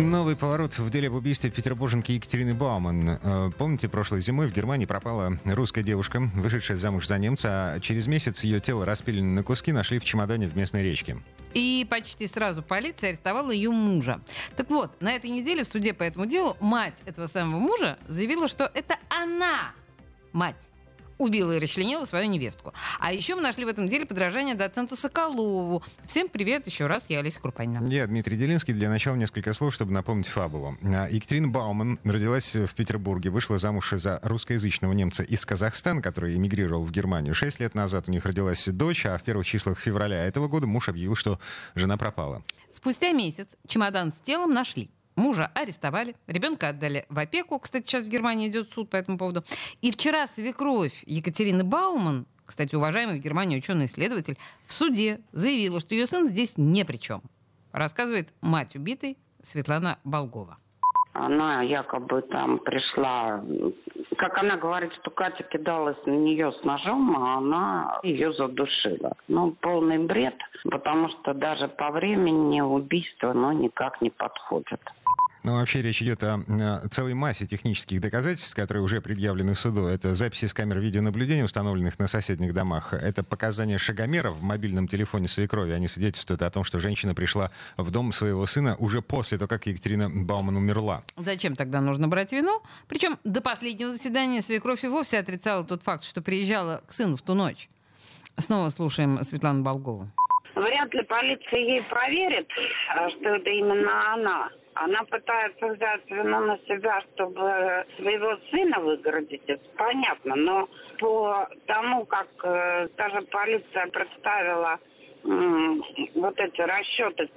Новый поворот в деле об убийстве петербурженки Екатерины Бауман. Э, помните, прошлой зимой в Германии пропала русская девушка, вышедшая замуж за немца, а через месяц ее тело распиленное на куски нашли в чемодане в местной речке. И почти сразу полиция арестовала ее мужа. Так вот, на этой неделе в суде по этому делу мать этого самого мужа заявила, что это она, мать, убила и расчленила свою невестку. А еще мы нашли в этом деле подражание доценту Соколову. Всем привет еще раз, я Олеся Крупанина. Я Дмитрий Делинский. Для начала несколько слов, чтобы напомнить фабулу. А, Екатерина Бауман родилась в Петербурге, вышла замуж за русскоязычного немца из Казахстана, который эмигрировал в Германию. Шесть лет назад у них родилась дочь, а в первых числах февраля этого года муж объявил, что жена пропала. Спустя месяц чемодан с телом нашли. Мужа арестовали, ребенка отдали в опеку. Кстати, сейчас в Германии идет суд по этому поводу. И вчера свекровь Екатерины Бауман, кстати, уважаемый в Германии ученый-исследователь, в суде заявила, что ее сын здесь ни при чем. Рассказывает мать убитой Светлана Болгова. Она якобы там пришла, как она говорит, что Катя кидалась на нее с ножом, а она ее задушила. Ну, полный бред, потому что даже по времени убийство, ну, никак не подходит. Ну, вообще речь идет о, о целой массе технических доказательств, которые уже предъявлены суду. Это записи с камер видеонаблюдения, установленных на соседних домах. Это показания шагомеров в мобильном телефоне свекрови. Они свидетельствуют о том, что женщина пришла в дом своего сына уже после того, как Екатерина Бауман умерла. Зачем тогда нужно брать вину? Причем до последнего заседания свекровь и вовсе отрицала тот факт, что приезжала к сыну в ту ночь. Снова слушаем Светлану Болгову. Вряд ли полиция ей проверит, что это именно она. Она пытается взять вину на себя, чтобы своего сына выгородить, это понятно. Но по тому, как э, даже полиция представила э, вот эти расчеты,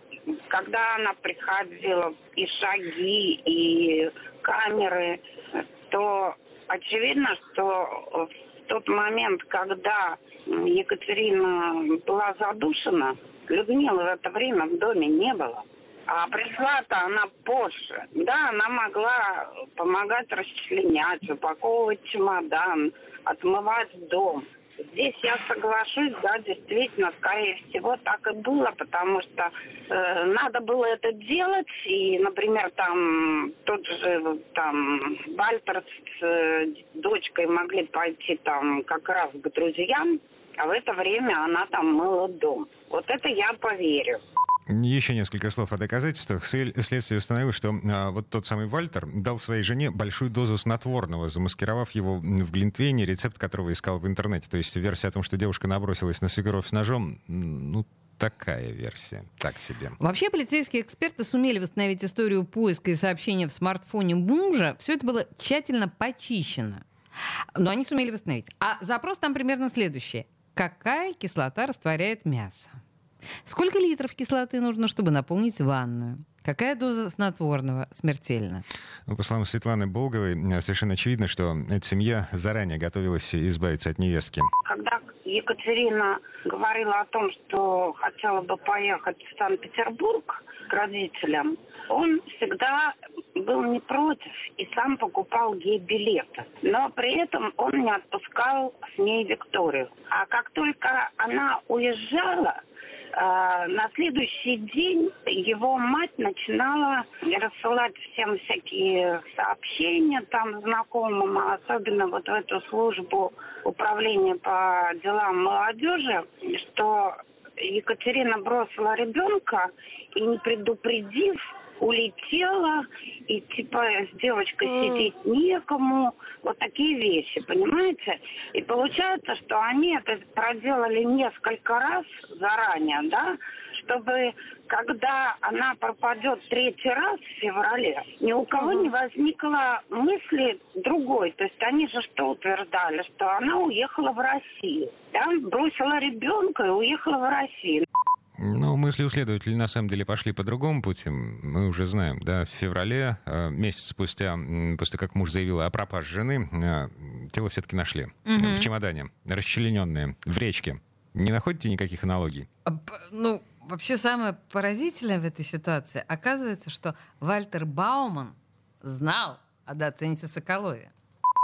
когда она приходила, и шаги, и камеры, то очевидно, что тот момент, когда Екатерина была задушена, Людмилы в это время в доме не было. А пришла-то она позже. Да, она могла помогать расчленять, упаковывать чемодан, отмывать дом. Здесь я соглашусь, да, действительно, скорее всего, так и было, потому что э, надо было это делать, и, например, там тот же там Вальтер с э, дочкой могли пойти там как раз к друзьям, а в это время она там мыла дом. Вот это я поверю. Еще несколько слов о доказательствах. Следствие установило, что а, вот тот самый Вальтер дал своей жене большую дозу снотворного, замаскировав его в глинтвейне, рецепт которого искал в интернете. То есть версия о том, что девушка набросилась на свекровь с ножом, ну, такая версия. Так себе. Вообще полицейские эксперты сумели восстановить историю поиска и сообщения в смартфоне мужа. Все это было тщательно почищено. Но они сумели восстановить. А запрос там примерно следующий. Какая кислота растворяет мясо? Сколько литров кислоты нужно, чтобы наполнить ванную? Какая доза снотворного смертельна? Ну, по словам Светланы Болговой, э, совершенно очевидно, что эта семья заранее готовилась избавиться от невестки. Когда Екатерина говорила о том, что хотела бы поехать в Санкт-Петербург к родителям, он всегда был не против и сам покупал ей билеты. Но при этом он не отпускал с ней Викторию. А как только она уезжала, на следующий день его мать начинала рассылать всем всякие сообщения там знакомым, особенно вот в эту службу управления по делам молодежи, что Екатерина бросила ребенка и не предупредив, улетела, и типа с девочкой mm. сидеть некому. Вот такие вещи, понимаете? И получается, что они это проделали несколько раз заранее, да, чтобы когда она пропадет третий раз в феврале, ни у кого не возникло мысли другой. То есть они же что утверждали, что она уехала в Россию. Да? Бросила ребенка и уехала в Россию. Ну, мысли у следователей на самом деле пошли по другому пути. Мы уже знаем, да, в феврале, э, месяц спустя, после как муж заявил о пропаже жены, э, тело все-таки нашли угу. в чемодане, расчлененное, в речке. Не находите никаких аналогий? Ну, Вообще самое поразительное в этой ситуации оказывается, что Вальтер Бауман знал о доценте Соколове.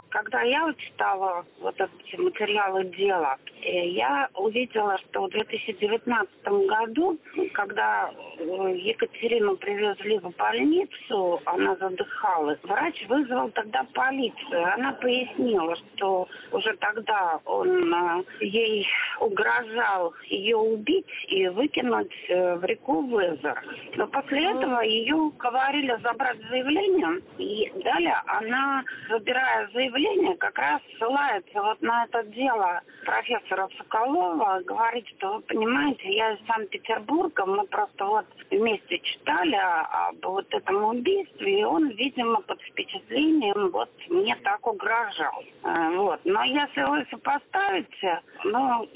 Когда я читала вот эти материалы дела, э, я увидела, что в 2019 году, когда э, Екатерину привезли в больницу, она задыхалась, врач вызвал тогда полицию. Она пояснила, что уже тогда он э, ей угрожал ее убить и выкинуть в реку Везер. Но после этого ее уговорили забрать заявление, и далее она, забирая заявление, заявление как раз ссылается вот на это дело профессора Соколова. Говорит, что вы понимаете, я из Санкт-Петербурга, мы просто вот вместе читали об вот этом убийстве, и он, видимо, под впечатлением вот мне так угрожал. Э, вот. Но если вы сопоставите, ну,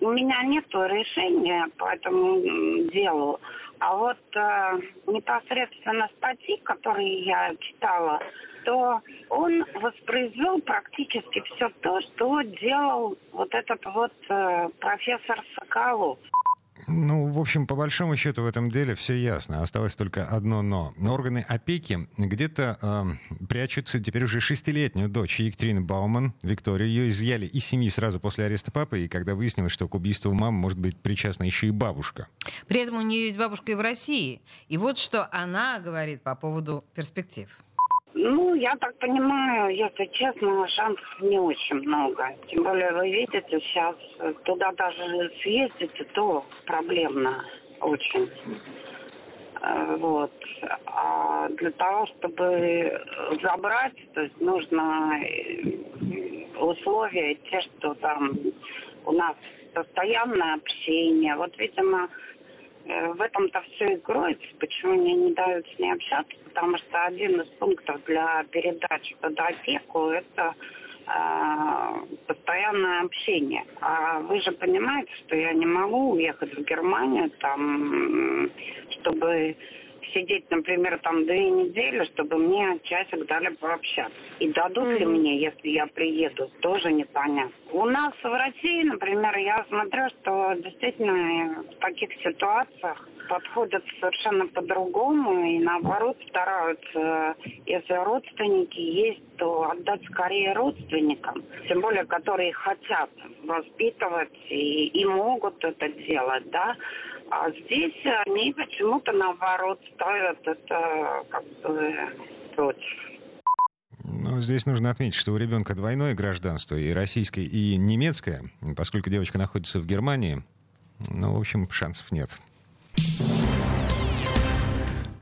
у меня нет решения по этому делу, а вот э, непосредственно статьи, которые я читала, то он воспроизвел практически все то, что делал вот этот вот э, профессор Соколов. Ну, в общем, по большому счету в этом деле все ясно. Осталось только одно «но». Органы опеки где-то э, прячут теперь уже шестилетнюю дочь Екатерины Бауман, Викторию. Ее изъяли из семьи сразу после ареста папы, и когда выяснилось, что к убийству мамы может быть причастна еще и бабушка. При этом у нее есть бабушка и в России. И вот что она говорит по поводу перспектив. Ну, я так понимаю, если честно, шансов не очень много. Тем более, вы видите, сейчас туда даже съездить, то проблемно очень. Э, вот. А для того, чтобы забрать, то есть нужно э, условия те, что там у нас постоянное общение. Вот, видимо, Э, в этом-то все и кроется, почему мне не дают с ней общаться, потому что один из пунктов для передачи под опеку – это э, постоянное общение. А вы же понимаете, что я не могу уехать в Германию, там, чтобы сидеть, например, там две недели, чтобы мне часик дали пообщаться. И дадут mm-hmm. ли мне, если я приеду, тоже непонятно. У нас в России, например, я смотрю, что действительно в таких ситуациях подходят совершенно по-другому и наоборот стараются, если родственники есть, то отдать скорее родственникам, тем более, которые хотят воспитывать и, и могут это делать, да, а здесь они почему-то наоборот ставят это как бы против. Ну, здесь нужно отметить, что у ребенка двойное гражданство, и российское, и немецкое. Поскольку девочка находится в Германии, ну, в общем, шансов нет.